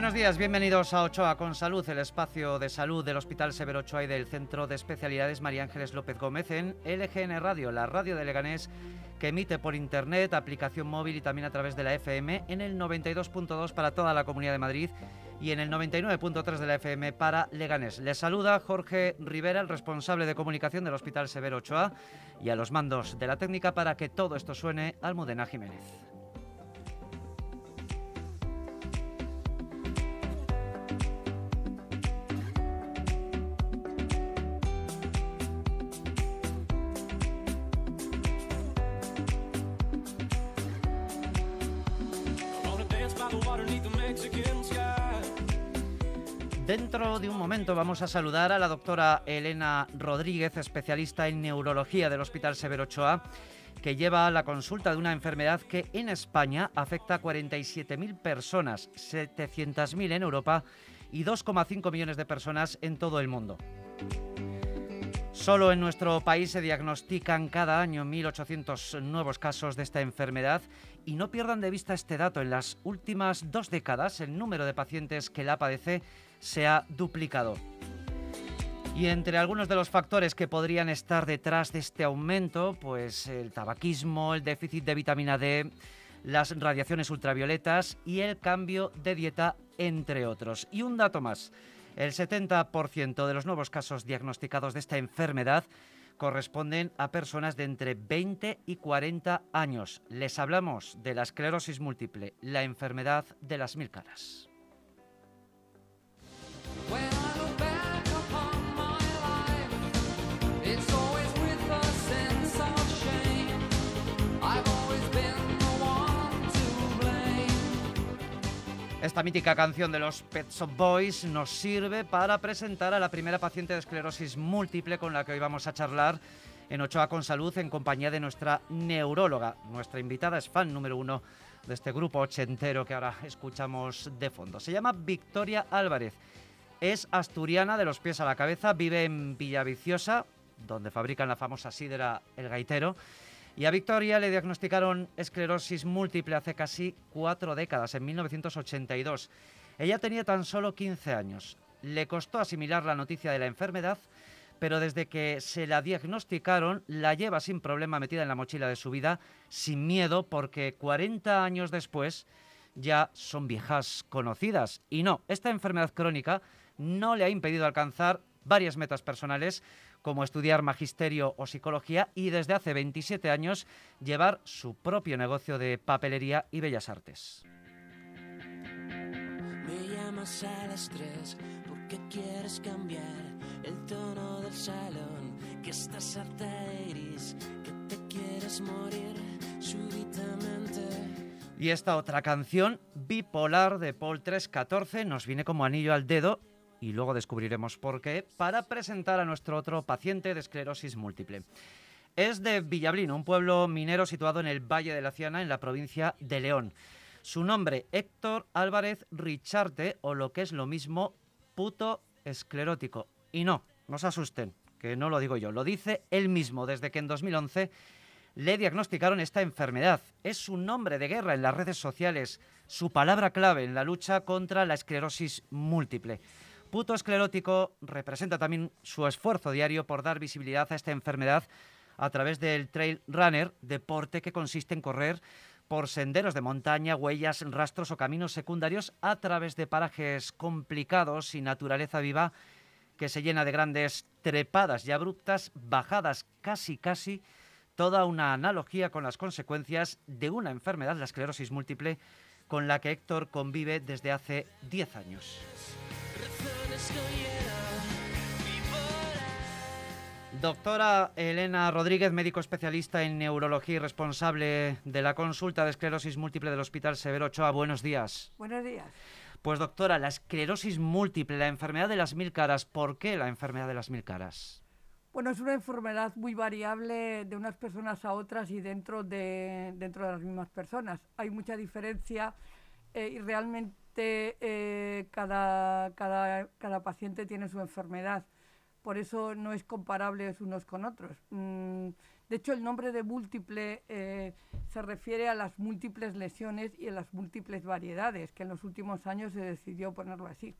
Buenos días, bienvenidos a Ochoa con Salud, el espacio de salud del Hospital Severo Ochoa y del Centro de Especialidades María Ángeles López Gómez en LGN Radio, la radio de Leganés que emite por internet, aplicación móvil y también a través de la FM en el 92.2 para toda la Comunidad de Madrid y en el 99.3 de la FM para Leganés. Les saluda Jorge Rivera, el responsable de comunicación del Hospital Severo Ochoa y a los mandos de la técnica para que todo esto suene Almudena Jiménez. Dentro de un momento vamos a saludar a la doctora Elena Rodríguez, especialista en neurología del Hospital Severo Ochoa, que lleva la consulta de una enfermedad que en España afecta a 47.000 personas, 700.000 en Europa y 2,5 millones de personas en todo el mundo. Solo en nuestro país se diagnostican cada año 1.800 nuevos casos de esta enfermedad y no pierdan de vista este dato. En las últimas dos décadas el número de pacientes que la padece se ha duplicado. Y entre algunos de los factores que podrían estar detrás de este aumento, pues el tabaquismo, el déficit de vitamina D, las radiaciones ultravioletas y el cambio de dieta, entre otros. Y un dato más, el 70% de los nuevos casos diagnosticados de esta enfermedad corresponden a personas de entre 20 y 40 años. Les hablamos de la esclerosis múltiple, la enfermedad de las mil caras. Esta mítica canción de los Pet Shop Boys nos sirve para presentar a la primera paciente de esclerosis múltiple con la que hoy vamos a charlar en Ochoa con Salud en compañía de nuestra neuróloga. Nuestra invitada es fan número uno de este grupo ochentero que ahora escuchamos de fondo. Se llama Victoria Álvarez. Es asturiana de los pies a la cabeza, vive en Villaviciosa, donde fabrican la famosa sidra El Gaitero y a Victoria le diagnosticaron esclerosis múltiple hace casi cuatro décadas, en 1982. Ella tenía tan solo 15 años. Le costó asimilar la noticia de la enfermedad, pero desde que se la diagnosticaron la lleva sin problema metida en la mochila de su vida, sin miedo, porque 40 años después ya son viejas conocidas. Y no, esta enfermedad crónica no le ha impedido alcanzar varias metas personales como estudiar magisterio o psicología y desde hace 27 años llevar su propio negocio de papelería y bellas artes. Me llamas a las porque quieres cambiar el tono del salón, que estás harta de que te quieres morir súbitamente. Y esta otra canción, Bipolar de Paul 314, nos viene como anillo al dedo y luego descubriremos por qué, para presentar a nuestro otro paciente de esclerosis múltiple. Es de Villablino, un pueblo minero situado en el Valle de la Ciana, en la provincia de León. Su nombre, Héctor Álvarez Richarte, o lo que es lo mismo, puto esclerótico. Y no, no se asusten, que no lo digo yo, lo dice él mismo desde que en 2011 le diagnosticaron esta enfermedad. Es su nombre de guerra en las redes sociales, su palabra clave en la lucha contra la esclerosis múltiple. Puto esclerótico representa también su esfuerzo diario por dar visibilidad a esta enfermedad a través del trail runner, deporte que consiste en correr por senderos de montaña, huellas, rastros o caminos secundarios a través de parajes complicados y naturaleza viva que se llena de grandes trepadas y abruptas bajadas, casi casi toda una analogía con las consecuencias de una enfermedad, la esclerosis múltiple, con la que Héctor convive desde hace 10 años. Doctora Elena Rodríguez, médico especialista en neurología y responsable de la consulta de esclerosis múltiple del Hospital Severo Ochoa. Buenos días. Buenos días. Pues doctora, la esclerosis múltiple, la enfermedad de las mil caras, ¿por qué la enfermedad de las mil caras? Bueno, es una enfermedad muy variable de unas personas a otras y dentro de, dentro de las mismas personas. Hay mucha diferencia eh, y realmente eh, cada, cada, cada paciente tiene su enfermedad. Por eso no es comparable unos con otros. Mm, de hecho, el nombre de múltiple eh, se refiere a las múltiples lesiones y a las múltiples variedades, que en los últimos años se decidió ponerlo así.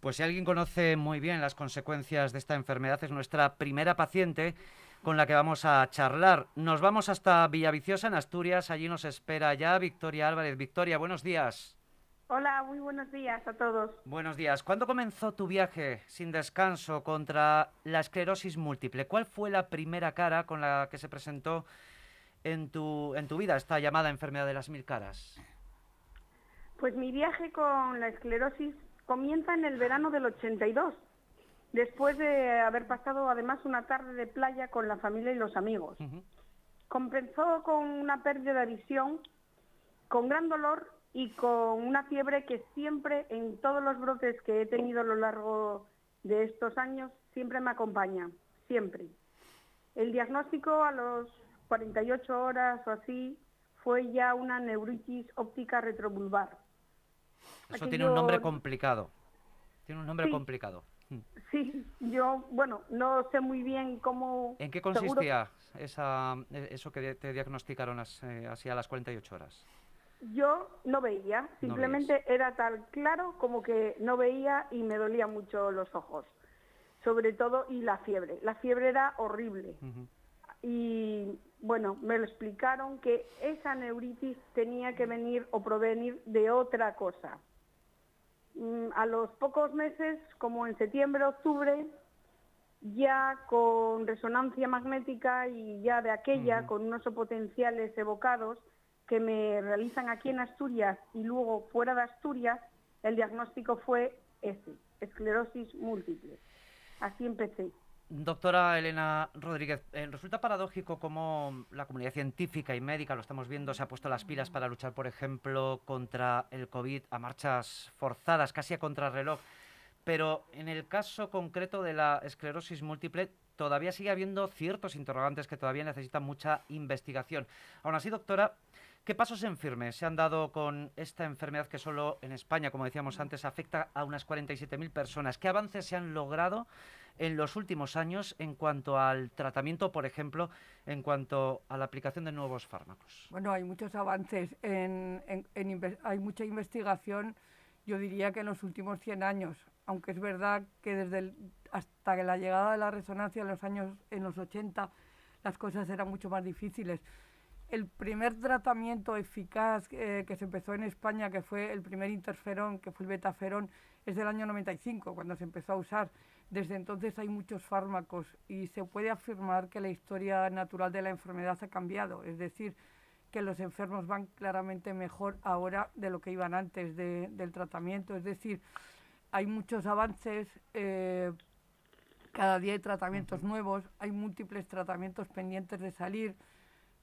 Pues si alguien conoce muy bien las consecuencias de esta enfermedad, es nuestra primera paciente con la que vamos a charlar. Nos vamos hasta Villaviciosa, en Asturias. Allí nos espera ya Victoria Álvarez. Victoria, buenos días. Hola, muy buenos días a todos. Buenos días. ¿Cuándo comenzó tu viaje sin descanso contra la esclerosis múltiple? ¿Cuál fue la primera cara con la que se presentó en tu, en tu vida esta llamada enfermedad de las mil caras? Pues mi viaje con la esclerosis comienza en el verano del 82, después de haber pasado además una tarde de playa con la familia y los amigos. Compensó con una pérdida de visión, con gran dolor y con una fiebre que siempre, en todos los brotes que he tenido a lo largo de estos años, siempre me acompaña, siempre. El diagnóstico a los 48 horas o así fue ya una neuritis óptica retrobulbar. Eso tiene un nombre complicado. Tiene un nombre complicado. Hmm. Sí, yo, bueno, no sé muy bien cómo... ¿En qué consistía esa, eso que te diagnosticaron eh, así a las 48 horas? Yo no veía, simplemente era tan claro como que no veía y me dolía mucho los ojos, sobre todo y la fiebre. La fiebre era horrible. Y bueno, me lo explicaron que esa neuritis tenía que venir o provenir de otra cosa. Mm, a los pocos meses, como en septiembre, octubre, ya con resonancia magnética y ya de aquella, con unos potenciales evocados, que me realizan aquí en Asturias y luego fuera de Asturias, el diagnóstico fue ese, esclerosis múltiple. Así empecé. Doctora Elena Rodríguez, eh, resulta paradójico cómo la comunidad científica y médica, lo estamos viendo, se ha puesto las pilas para luchar, por ejemplo, contra el COVID a marchas forzadas, casi a contrarreloj. Pero en el caso concreto de la esclerosis múltiple, todavía sigue habiendo ciertos interrogantes que todavía necesitan mucha investigación. Aún así, doctora, ¿Qué pasos en firme se han dado con esta enfermedad que solo en España, como decíamos antes, afecta a unas 47.000 personas? ¿Qué avances se han logrado en los últimos años en cuanto al tratamiento, por ejemplo, en cuanto a la aplicación de nuevos fármacos? Bueno, hay muchos avances, en, hay mucha investigación, yo diría que en los últimos 100 años, aunque es verdad que desde hasta que la llegada de la resonancia en los años en los 80 las cosas eran mucho más difíciles el primer tratamiento eficaz eh, que se empezó en España, que fue el primer interferón, que fue el betaferón, es del año 95, cuando se empezó a usar. Desde entonces hay muchos fármacos y se puede afirmar que la historia natural de la enfermedad ha cambiado, es decir, que los enfermos van claramente mejor ahora de lo que iban antes del tratamiento, es decir, hay muchos avances, eh, cada día hay tratamientos nuevos, hay múltiples tratamientos pendientes de salir,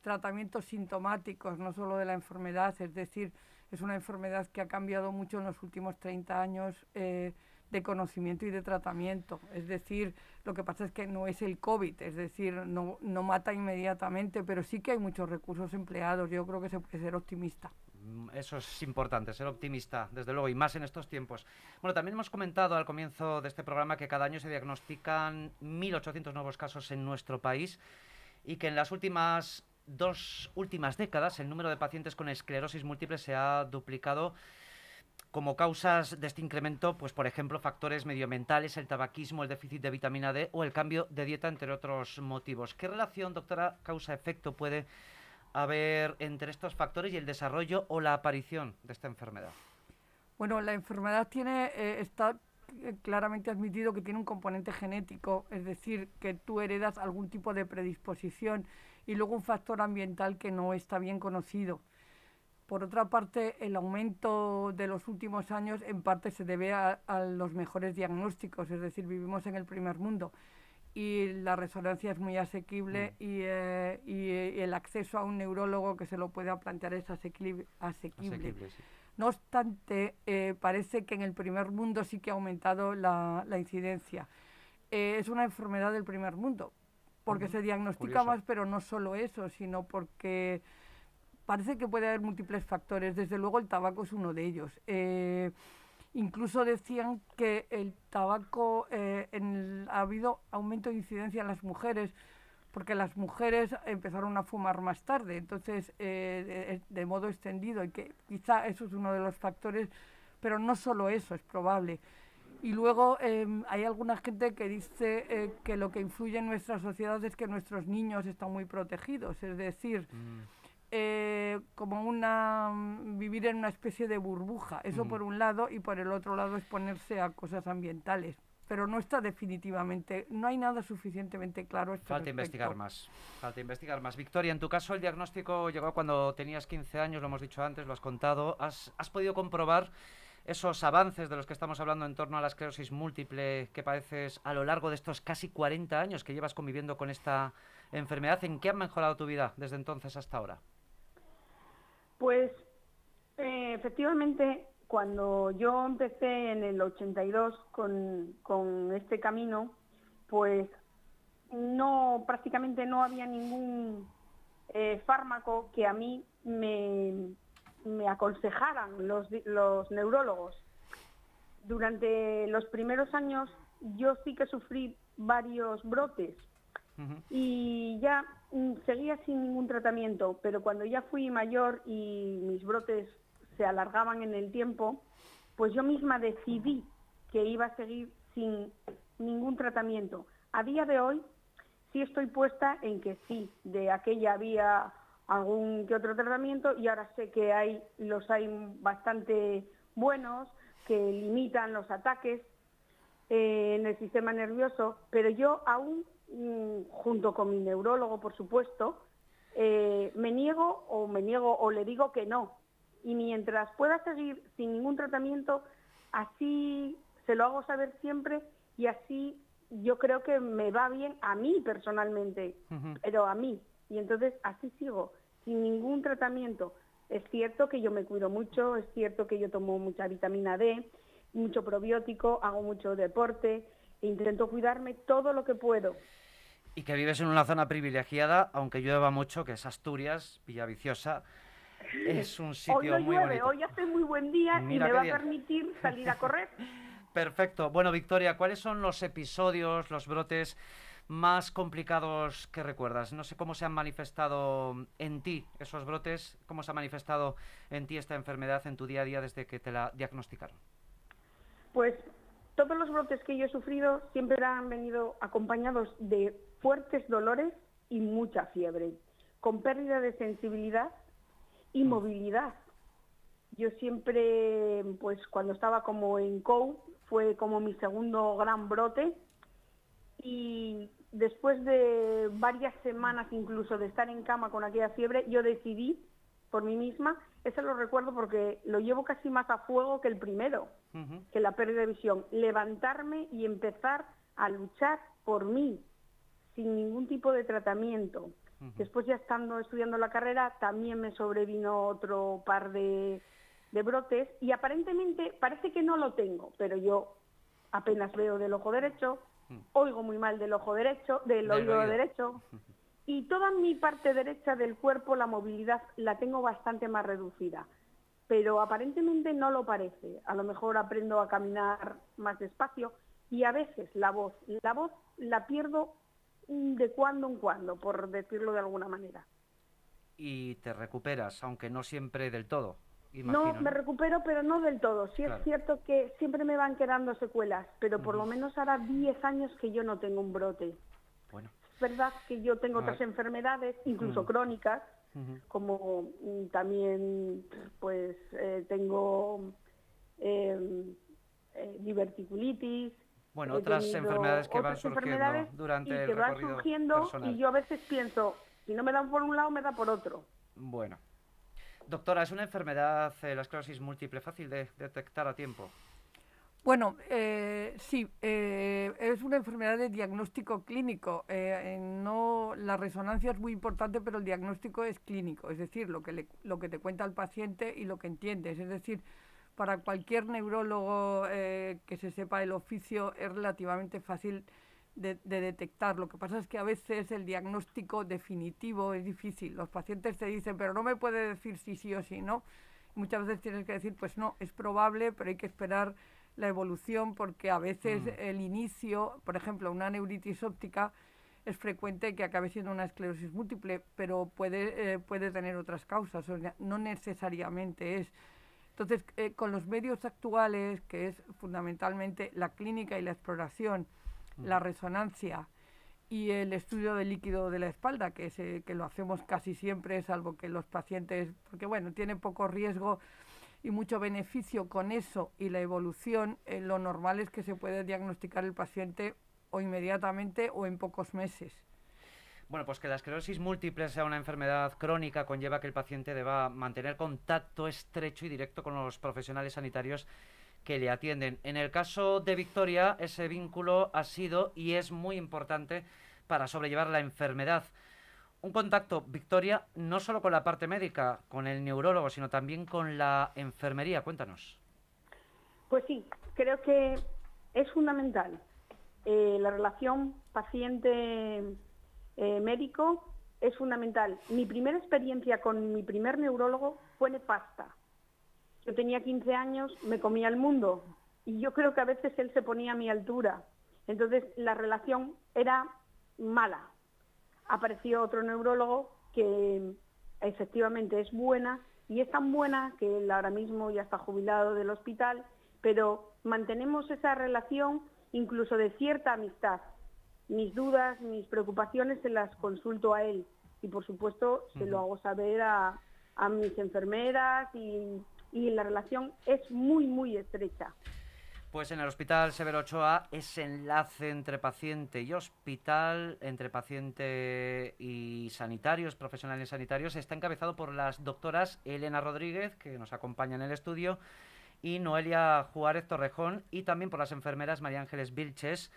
tratamientos sintomáticos, no solo de la enfermedad, es decir, es una enfermedad que ha cambiado mucho en los últimos 30 años eh, de conocimiento y de tratamiento. Es decir, lo que pasa es que no es el COVID, es decir, no, no mata inmediatamente, pero sí que hay muchos recursos empleados. Yo creo que se puede ser optimista. Mm, eso es importante, ser optimista, desde luego, y más en estos tiempos. Bueno, también hemos comentado al comienzo de este programa que cada año se diagnostican 1.800 nuevos casos en nuestro país y que en las últimas dos últimas décadas el número de pacientes con esclerosis múltiple se ha duplicado como causas de este incremento, pues por ejemplo, factores medioambientales, el tabaquismo, el déficit de vitamina D o el cambio de dieta, entre otros motivos. ¿Qué relación, doctora, causa-efecto puede haber entre estos factores y el desarrollo o la aparición de esta enfermedad? Bueno, la enfermedad tiene, eh, está eh, claramente admitido que tiene un componente genético, es decir, que tú heredas algún tipo de predisposición y luego un factor ambiental que no está bien conocido. Por otra parte, el aumento de los últimos años en parte se debe a, los mejores diagnósticos, es decir, vivimos en el primer mundo y la resonancia es muy asequible mm. eh, y, el acceso a un neurólogo que se lo pueda plantear es asequible. No obstante, eh, parece que en el primer mundo sí que ha aumentado la, incidencia. Eh, es una enfermedad del primer mundo, porque se diagnostica más, pero no solo eso, sino porque parece que puede haber múltiples factores. Desde luego el tabaco es uno de ellos. Eh, incluso decían que el tabaco, ha habido aumento de incidencia en las mujeres, porque las mujeres empezaron a fumar más tarde, entonces eh, de, modo extendido, y que quizá eso es uno de los factores, pero no solo eso, es probable. Y luego em, hay alguna gente que dice eh, que lo que influye en nuestra sociedad es que nuestros niños están muy protegidos, es decir, mm. eh, como una vivir en una especie de burbuja, eso por un lado, y por el otro lado exponerse a cosas ambientales pero no está definitivamente, no hay nada suficientemente claro. Este falta investigar más, falta investigar más. Victoria, en tu caso el diagnóstico llegó cuando tenías 15 años, lo hemos dicho antes, lo has contado. ¿Has, has podido comprobar esos avances de los que estamos hablando en torno a la esclerosis múltiple que padeces a lo largo de estos casi 40 años que llevas conviviendo con esta enfermedad? ¿En qué ha mejorado tu vida desde entonces hasta ahora? Pues eh, efectivamente cuando yo empecé en el 82 con, con este camino, pues no prácticamente no había ningún eh, fármaco que a mí me, me aconsejaran los, los neurólogos. Durante los primeros años yo sí que sufrí varios brotes y ya mm, seguía sin ningún tratamiento, pero cuando ya fui mayor y mis brotes se alargaban en el tiempo, pues yo misma decidí que iba a seguir sin ningún tratamiento. A día de hoy sí estoy puesta en que sí, de aquella había algún que otro tratamiento y ahora sé que hay los hay bastante buenos que limitan los ataques eh, en el sistema nervioso, pero yo aún, mm, junto con mi neurólogo, por supuesto, eh, me niego o me niego o le digo que no, y mientras pueda seguir sin ningún tratamiento, así se lo hago saber siempre y así yo creo que me va bien a mí personalmente, pero a mí. Y entonces así sigo, sin ningún tratamiento. Es cierto que yo me cuido mucho, es cierto que yo tomo mucha vitamina D, mucho probiótico, hago mucho deporte, e intento cuidarme todo lo que puedo. Y que vives en una zona privilegiada, aunque llueva mucho, que es Asturias, Villaviciosa. Es un sitio hoy muy llueve, Hoy hace muy buen día y me va a permitir salir a correr. Perfecto. Bueno, Victoria, ¿cuáles son los episodios, los brotes más complicados que recuerdas? No sé cómo se han manifestado en ti esos brotes, cómo se ha manifestado en ti esta enfermedad en tu día a día desde que te la diagnosticaron. Pues todos los brotes que yo he sufrido siempre han venido acompañados de fuertes dolores y mucha fiebre, con pérdida de sensibilidad y mm. movilidad. Yo siempre, pues cuando estaba como en COU, fue como mi segundo gran brote y después de varias semanas incluso de estar en cama con aquella fiebre, yo decidí por mí misma, eso lo recuerdo porque lo llevo casi más a fuego que el primero, que la pérdida de visión, levantarme y empezar a luchar por mí, sin ningún tipo de tratamiento. Después ya estando estudiando la carrera también me sobrevino otro par de, brotes y aparentemente parece que no lo tengo, pero yo apenas veo del ojo derecho, oigo muy mal del ojo derecho, del, oído, derecho y toda mi parte derecha del cuerpo, la movilidad la tengo bastante más reducida, pero aparentemente no lo parece. A lo mejor aprendo a caminar más despacio y a veces la voz, la voz la pierdo de cuando en cuando, por decirlo de alguna manera. Y te recuperas, aunque no siempre del todo. No, me recupero, pero no del todo. Sí es cierto que siempre me van quedando secuelas, pero por lo menos hará 10 años que yo no tengo un brote. Bueno. Es verdad que yo tengo otras enfermedades, incluso crónicas, como mm, también pues eh, tengo em, eh, diverticulitis, bueno, otras enfermedades que van surgiendo durante y que van surgiendo y yo a veces pienso, si no me dan por un lado, me da por otro. Bueno. Doctora, ¿es una enfermedad, eh, la esclerosis múltiple, fácil de detectar a tiempo? Bueno, eh, sí, eh, es una enfermedad de diagnóstico clínico. Eh, no, la resonancia es muy importante, pero el diagnóstico es clínico, es decir, lo que, lo que te cuenta el paciente y lo que entiendes. Es decir, para cualquier neurólogo que se sepa el oficio es relativamente fácil de, de, detectar. Lo que pasa es que a veces el diagnóstico definitivo es difícil. Los pacientes te dicen, pero no me puede decir si sí o si no. Muchas veces tienes que decir, pues no, es probable, pero hay que esperar la evolución porque a veces mm. el inicio, por ejemplo, una neuritis óptica, es frecuente que acabe siendo una esclerosis múltiple, pero puede, eh, puede tener otras causas, o sea, no necesariamente es. Entonces, eh, con los medios actuales, que es fundamentalmente la clínica y la exploración, la resonancia y el estudio del líquido de la espalda, que, es, que lo hacemos casi siempre, salvo que los pacientes, porque bueno, tiene poco riesgo y mucho beneficio con eso y la evolución, eh, lo normal es que se puede diagnosticar el paciente o inmediatamente o en pocos meses. Bueno, pues que la esclerosis múltiple sea una enfermedad crónica conlleva que el paciente deba mantener contacto estrecho y directo con los profesionales sanitarios que le atienden. En el caso de Victoria, ese vínculo ha sido y es muy importante para sobrellevar la enfermedad un contacto, Victoria, no solo con la parte médica, con el neurólogo, sino también con la enfermería. Cuéntanos. Pues sí, creo que es fundamental eh, la relación paciente-médico. es fundamental. Mi primera experiencia con mi primer neurólogo fue nefasta. Yo tenía 15 años, me comía el mundo y yo creo que a veces él se ponía a mi altura. Entonces la relación era mala apareció otro neurólogo que efectivamente es buena y es tan buena que él ahora mismo ya está jubilado del hospital, pero mantenemos esa relación incluso de cierta amistad. Mis dudas, mis preocupaciones se las consulto a él y por supuesto se lo hago saber a, mis enfermeras y, y la relación es muy, muy estrecha. Pues en el Hospital Severo Ochoa ese enlace entre paciente y hospital, entre paciente y sanitarios, profesionales sanitarios, está encabezado por las doctoras Elena Rodríguez, que nos acompaña en el estudio, y Noelia Juárez Torrejón, y también por las enfermeras María Ángeles Vilches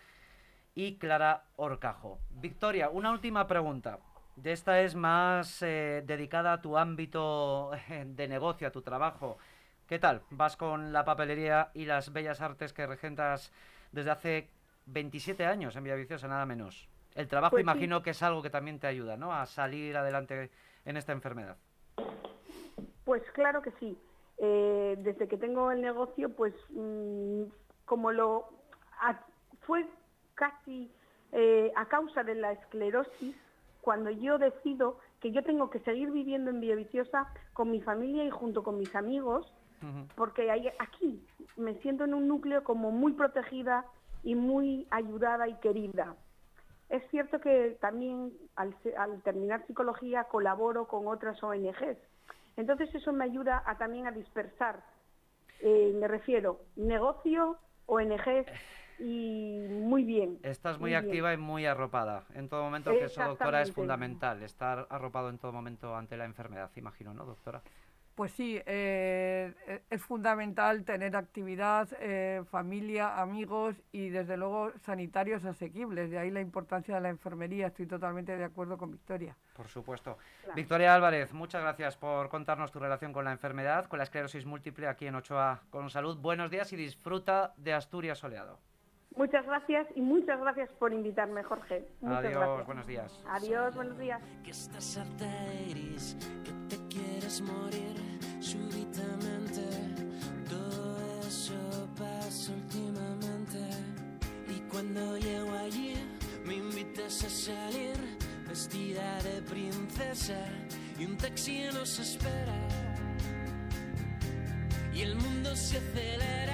y Clara Orcajo. Victoria, una última pregunta. De esta es más eh, dedicada a tu ámbito de negocio, a tu trabajo. ¿Qué tal? Vas con la papelería y las bellas artes que regentas desde hace 27 años en Villaviciosa, nada menos. El trabajo pues imagino que es algo que también te ayuda, ¿no? A salir adelante en esta enfermedad. Pues claro que sí. Eh, desde que tengo el negocio, pues mm, como lo fue casi eh, a causa de la esclerosis, cuando yo decido que yo tengo que seguir viviendo en Villaviciosa con mi familia y junto con mis amigos, porque aquí me siento en un núcleo como muy protegida y muy ayudada y querida. Es cierto que también al, terminar psicología colaboro con otras ONGs. Entonces eso me ayuda a, también a dispersar, eh, me refiero, negocio, ONGs y muy bien. Estás muy, activa y muy arropada. En todo momento, que eso, doctora, es fundamental. Estar arropado en todo momento ante la enfermedad, imagino, ¿no, doctora? Pues sí, eh, es fundamental tener actividad, eh, familia, amigos y desde luego sanitarios asequibles. De ahí la importancia de la enfermería. Estoy totalmente de acuerdo con Victoria. Por supuesto. Victoria Álvarez, muchas gracias por contarnos tu relación con la enfermedad, con la esclerosis múltiple aquí en Ochoa con salud. Buenos días y disfruta de Asturias soleado. Muchas gracias y muchas gracias por invitarme, Jorge. Adiós, buenos días. Adiós, buenos días. morir súbitamente. Todo eso pasa últimamente. Y cuando llego allí, me invitas a salir vestida de princesa. Y un taxi nos espera. Y el mundo se acelera.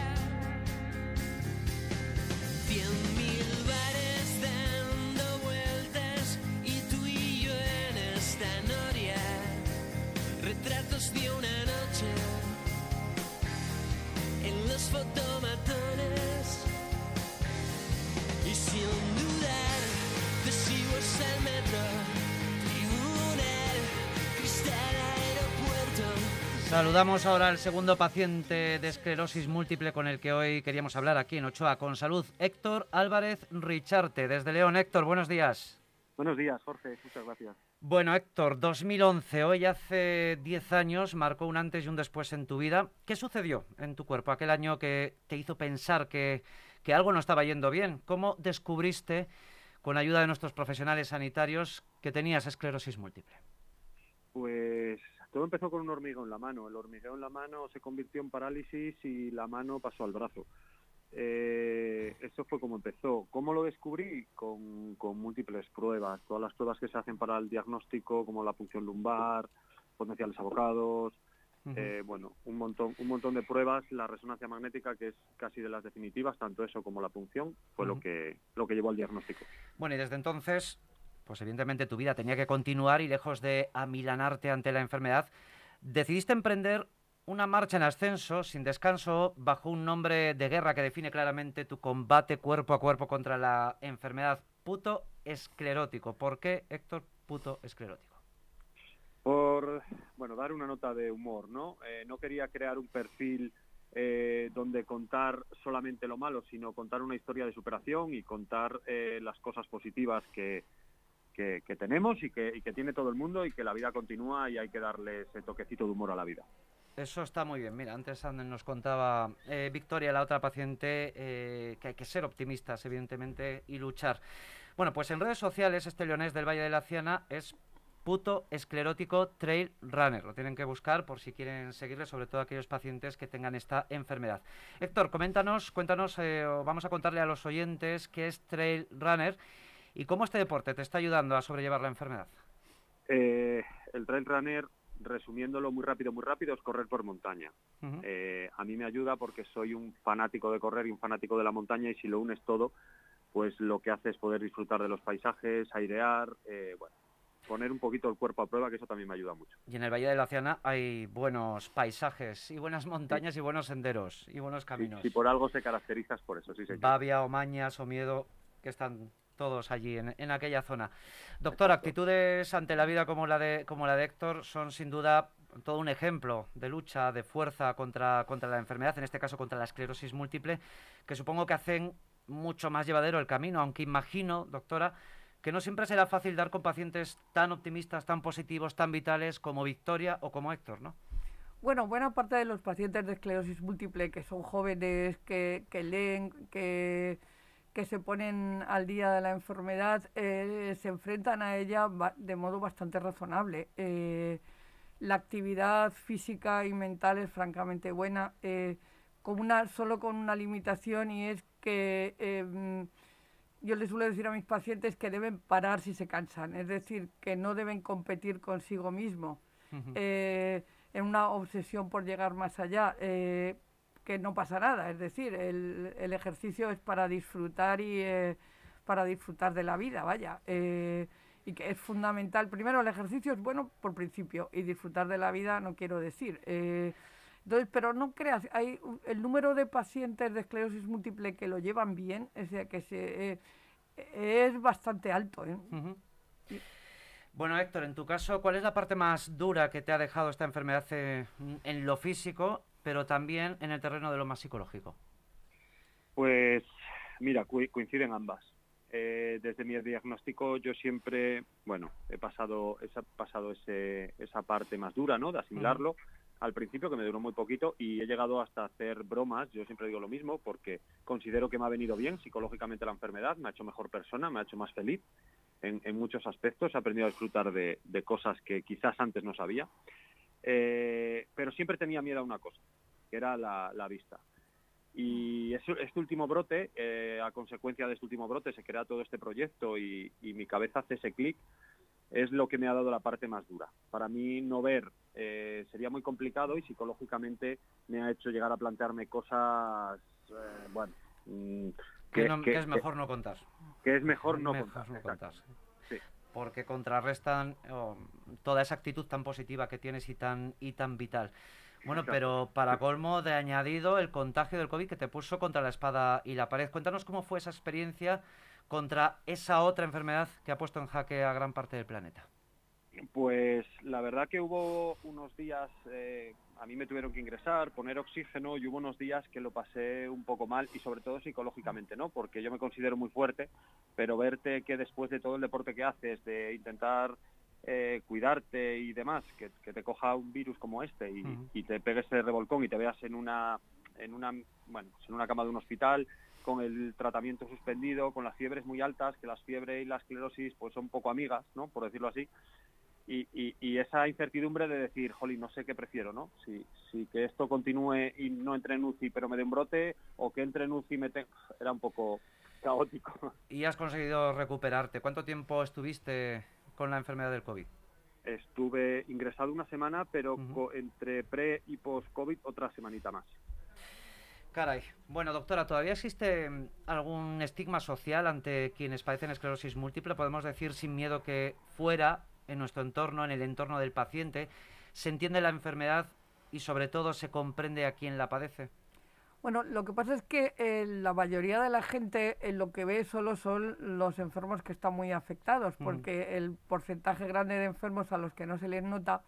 Saludamos ahora al segundo paciente de esclerosis múltiple con el que hoy queríamos hablar aquí en Ochoa con salud, Héctor Álvarez Richarte, desde León. Héctor, buenos días. Buenos días, Jorge, muchas gracias. Bueno, Héctor, 2011, hoy hace 10 años, marcó un antes y un después en tu vida. ¿Qué sucedió en tu cuerpo aquel año que te hizo pensar que, que algo no estaba yendo bien? ¿Cómo descubriste, con ayuda de nuestros profesionales sanitarios, que tenías esclerosis múltiple? Pues todo empezó con un hormigueo en la mano. El hormigueo en la mano se convirtió en parálisis y la mano pasó al brazo. Eh, eso fue como empezó. ¿Cómo lo descubrí? Con, múltiples pruebas. Todas las pruebas que se hacen para el diagnóstico, como la punción lumbar, potenciales abocados, eh, bueno, un montón, un montón de pruebas. La resonancia magnética, que es casi de las definitivas, tanto eso como la punción, fue lo que lo que llevó al diagnóstico. Bueno, y desde entonces pues evidentemente tu vida tenía que continuar y lejos de amilanarte ante la enfermedad, decidiste emprender una marcha en ascenso, sin descanso, bajo un nombre de guerra que define claramente tu combate cuerpo a cuerpo contra la enfermedad puto esclerótico. ¿Por qué, Héctor, puto esclerótico? Por, bueno, dar una nota de humor, ¿no? Eh, no quería crear un perfil eh, donde contar solamente lo malo, sino contar una historia de superación y contar eh, las cosas positivas que, que, tenemos y que, tiene todo el mundo y que la vida continúa y hay que darle ese toquecito de humor a la vida. Eso está muy bien. Mira, antes nos contaba eh, Victoria, la otra paciente, eh, que hay que ser optimistas, evidentemente, y luchar. Bueno, pues en redes sociales este leonés del Valle de la Ciana es puto esclerótico trail runner. Lo tienen que buscar por si quieren seguirle, sobre todo aquellos pacientes que tengan esta enfermedad. Héctor, coméntanos, cuéntanos, eh, vamos a contarle a los oyentes qué es trail runner ¿Y cómo este deporte te está ayudando a sobrellevar la enfermedad? Eh, el trail runner, resumiéndolo muy rápido, muy rápido, es correr por montaña. Eh, a mí me ayuda porque soy un fanático de correr y un fanático de la montaña y si lo unes todo, pues lo que hace es poder disfrutar de los paisajes, airear, eh, bueno, poner un poquito el cuerpo a prueba, que eso también me ayuda mucho. Y en el Valle de la Ciana hay buenos paisajes y buenas montañas y buenos senderos y buenos caminos. Si, por algo se caracterizas por eso, sí, señor. Babia, Omañas, Miedo, que están todos allí en, aquella zona. Doctor, actitudes ante la vida como la de como la de Héctor son sin duda todo un ejemplo de lucha, de fuerza contra, contra la enfermedad, en este caso contra la esclerosis múltiple, que supongo que hacen mucho más llevadero el camino, aunque imagino, doctora, que no siempre será fácil dar con pacientes tan optimistas, tan positivos, tan vitales como Victoria o como Héctor, ¿no? Bueno, buena parte de los pacientes de esclerosis múltiple que son jóvenes, que, que leen, que que se ponen al día de la enfermedad eh, se enfrentan a ella de modo bastante razonable. Eh, la actividad física y mental es francamente buena, eh, con una, solo con una limitación y es que em, yo les suelo decir a mis pacientes que deben parar si se cansan, es decir, que no deben competir consigo mismo en una obsesión por llegar más allá que no pasa nada. Es decir, el, el ejercicio es para disfrutar y eh, para disfrutar de la vida, vaya. Eh, y que es fundamental. Primero, el ejercicio es bueno por principio y disfrutar de la vida no quiero decir. Eh, entonces, pero no creas, hay el número de pacientes de esclerosis múltiple que lo llevan bien, es que se, es bastante alto. Bueno, Héctor, en tu caso, ¿cuál es la parte más dura que te ha dejado esta enfermedad en lo físico pero también en el terreno de lo más psicológico? Pues mira, coinciden ambas. Eh, desde mi diagnóstico yo siempre, bueno, he pasado, he pasado ese, esa parte más dura, ¿no? De asimilarlo. Al principio, que me duró muy poquito, y he llegado hasta hacer bromas, yo siempre digo lo mismo, porque considero que me ha venido bien psicológicamente la enfermedad, me ha hecho mejor persona, me ha hecho más feliz en, muchos aspectos, he aprendido a disfrutar de, de cosas que quizás antes no sabía. Eh, pero siempre tenía miedo a una cosa, que era la, vista. Y este último brote, eh, a consecuencia de este último brote, se crea todo este proyecto y, mi cabeza hace ese clic, es lo que me ha dado la parte más dura. Para mí no ver eh, sería muy complicado y psicológicamente me ha hecho llegar a plantearme cosas, bueno... Mm, que, es mejor no contar. Que es mejor no contar porque contrarrestan oh, toda esa actitud tan positiva que tienes y tan, y tan vital. Bueno, pero para colmo de añadido el contagio del COVID que te puso contra la espada y la pared. Cuéntanos cómo fue esa experiencia contra esa otra enfermedad que ha puesto en jaque a gran parte del planeta. Pues la verdad que hubo unos días, eh, a mí me tuvieron que ingresar, poner oxígeno y hubo unos días que lo pasé un poco mal y sobre todo psicológicamente, ¿no? Porque yo me considero muy fuerte, pero verte que después de todo el deporte que haces, de intentar eh, cuidarte y demás, que, te coja un virus como este y, y, te pegue ese revolcón y te veas en una, en una, bueno, pues en una cama de un hospital con el tratamiento suspendido, con las fiebres muy altas, que las fiebres y la esclerosis pues son poco amigas, ¿no? Por decirlo así y, esa incertidumbre de decir, jolly, no sé qué prefiero, ¿no? Si, si que esto continúe y no entre en UCI pero me dé un brote, o que entre en UCI y me te... Era un poco caótico. ¿Y has conseguido recuperarte? ¿Cuánto tiempo estuviste con la enfermedad del COVID? Estuve ingresado una semana, pero entre pre y post-COVID otra semanita más. Caray. Bueno, doctora, ¿todavía existe algún estigma social ante quienes padecen esclerosis múltiple? Podemos decir sin miedo que fuera en nuestro entorno, en el entorno del paciente, se entiende la enfermedad y sobre todo se comprende a quién la padece? Bueno, lo que pasa es que eh, la mayoría de la gente en lo que ve solo son los enfermos que están muy afectados, porque el porcentaje grande de enfermos a los que no se les nota,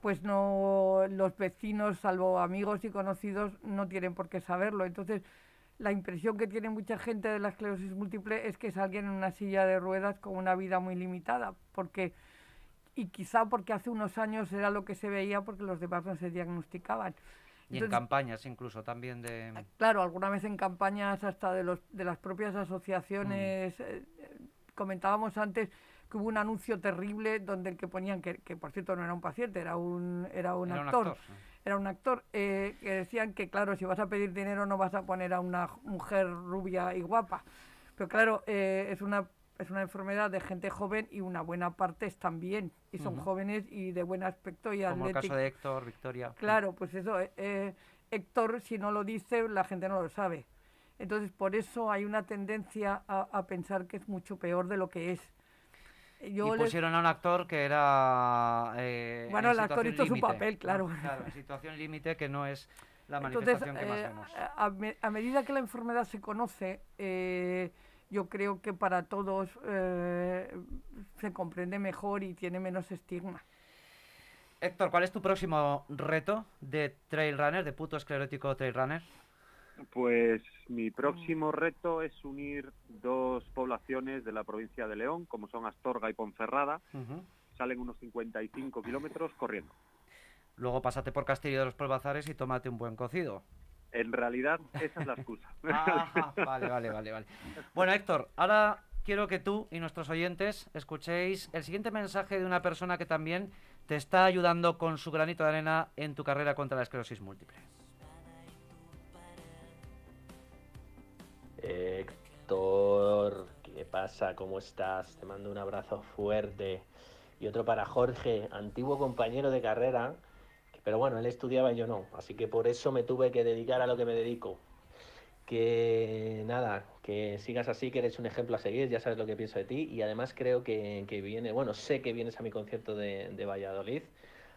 pues no los vecinos, salvo amigos y conocidos, no tienen por qué saberlo. Entonces, la impresión que tiene mucha gente de la esclerosis múltiple es que es alguien en una silla de ruedas con una vida muy limitada, porque y quizá porque hace unos años era lo que se veía porque los demás no se diagnosticaban. Y en campañas incluso también de... Ah, claro, alguna vez en campañas hasta de, los, de las propias asociaciones. Mm. Eh, comentábamos antes que hubo un anuncio terrible donde el que ponían, que, que por cierto no era un paciente, era un, era un actor. Era un actor eh, que decían que, claro, si vas a pedir dinero no vas a poner a una mujer rubia y guapa. Pero claro, eh, es una es una enfermedad de gente joven y una buena parte están bien y son jóvenes y de buen aspecto y Como el caso de Héctor, Victoria. Claro, pues eso, eh, eh, Héctor si no lo dice la gente no lo sabe. Entonces por eso hay una tendencia a, pensar que es mucho peor de lo que es. Yo y pusieron a un actor que era... Eh, bueno, el actor hizo su papel, claro. Claro, situación límite que no es la manifestación que más vemos. A, a, medida que la enfermedad se conoce yo creo que para todos eh, se comprende mejor y tiene menos estigma. Héctor, ¿cuál es tu próximo reto de trail runner, de puto esclerótico trail runner? Pues mi próximo reto es unir dos poblaciones de la provincia de León, como son Astorga y Ponferrada. Salen unos 55 kilómetros corriendo. Luego pásate por Castillo de los Polvazares y tómate un buen cocido. En realidad, esa es la excusa. vale, vale, vale, vale. Bueno, Héctor, ahora quiero que tú y nuestros oyentes escuchéis el siguiente mensaje de una persona que también te está ayudando con su granito de arena en tu carrera contra la esclerosis múltiple. Héctor, ¿qué pasa? ¿Cómo estás? Te mando un abrazo fuerte. Y otro para Jorge, antiguo compañero de carrera, pero bueno, él estudiaba y yo no, así que por eso me tuve que dedicar a lo que me dedico. Que nada, que sigas así, que eres un ejemplo a seguir, ya sabes lo que pienso de ti y además creo que, que viene, bueno, sé que vienes a mi concierto de, de Valladolid,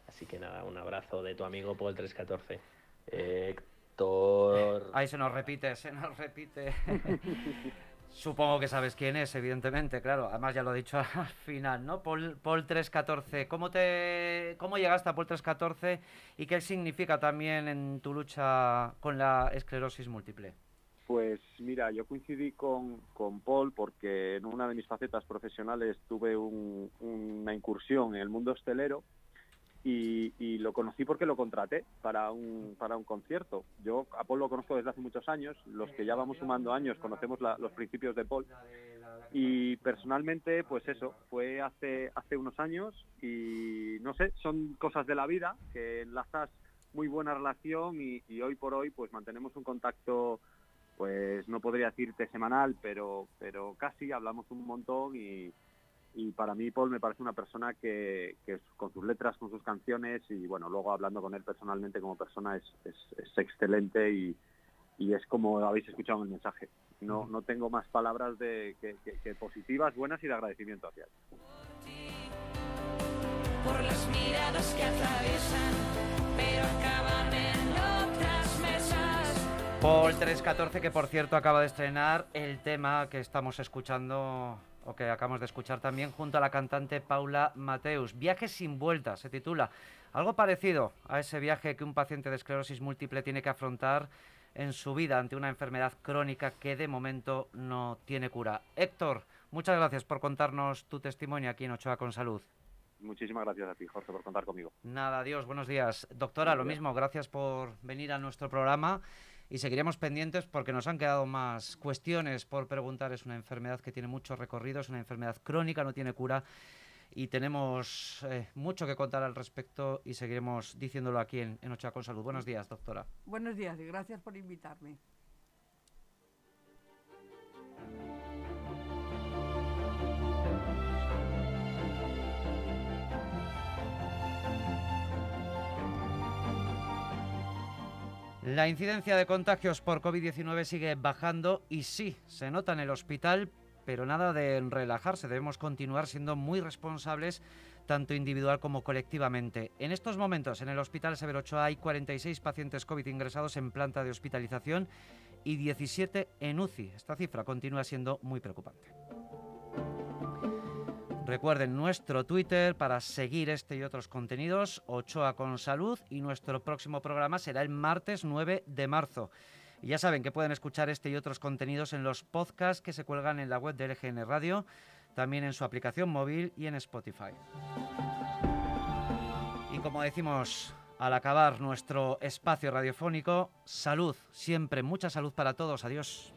así que nada, un abrazo de tu amigo Paul 314. Héctor. Ahí se nos repite, se nos repite. Supongo que sabes quién es, evidentemente, claro. Además ya lo he dicho al final, ¿no? Paul, Paul 314. ¿Cómo, te, ¿Cómo llegaste a Paul 314 y qué significa también en tu lucha con la esclerosis múltiple? Pues mira, yo coincidí con, con Paul porque en una de mis facetas profesionales tuve una incursión en el mundo hostelero y, lo conocí porque lo contraté para un, para un concierto. Yo a Paul lo conozco desde hace muchos años, los que ya vamos sumando años conocemos los principios de Paul. Y personalmente, pues eso, fue hace, hace unos años y no sé, son cosas de la vida que enlazas muy buena relación y, y hoy por hoy pues mantenemos un contacto pues no podría decirte semanal, pero, pero casi hablamos un montón y, y para mí Paul me parece una persona que, con sus letras, con sus canciones y bueno, luego hablando con él personalmente como persona es, es, excelente y, y, es como habéis escuchado en el mensaje. No, no tengo más palabras de, que, positivas, buenas y de agradecimiento hacia él. Por las miradas que atraviesan, pero acaban en otras mesas. Paul 314, que por cierto acaba de estrenar el tema que estamos escuchando o que acabamos de escuchar también, junto a la cantante Paula Mateus. Viaje sin vuelta se titula. Algo parecido a ese viaje que un paciente de esclerosis múltiple tiene que afrontar en su vida ante una enfermedad crónica que de momento no tiene cura. Héctor, muchas gracias por contarnos tu testimonio aquí en Ochoa con Salud. Muchísimas gracias a ti, Jorge, por contar conmigo. Nada, adiós, buenos días. Doctora, lo mismo, gracias por venir a nuestro programa y seguiremos pendientes porque nos han quedado más cuestiones por preguntar. Es una enfermedad que tiene mucho recorrido, es una enfermedad crónica, no tiene cura y tenemos eh, mucho que contar al respecto y seguiremos diciéndolo aquí en, en Ochoa con Salud. Buenos días, doctora. Buenos días y gracias por invitarme. La incidencia de contagios por COVID-19 sigue bajando y sí, se nota en el hospital, pero nada de relajarse, debemos continuar siendo muy responsables tanto individual como colectivamente. En estos momentos en el Hospital Severo Ochoa hay 46 pacientes COVID ingresados en planta de hospitalización y 17 en UCI. Esta cifra continúa siendo muy preocupante. Recuerden nuestro Twitter para seguir este y otros contenidos, Ochoa con Salud, y nuestro próximo programa será el martes 9 de marzo. Y ya saben que pueden escuchar este y otros contenidos en los podcasts que se cuelgan en la web de LGN Radio, también en su aplicación móvil y en Spotify. Y como decimos al acabar nuestro espacio radiofónico, salud, siempre mucha salud para todos. Adiós.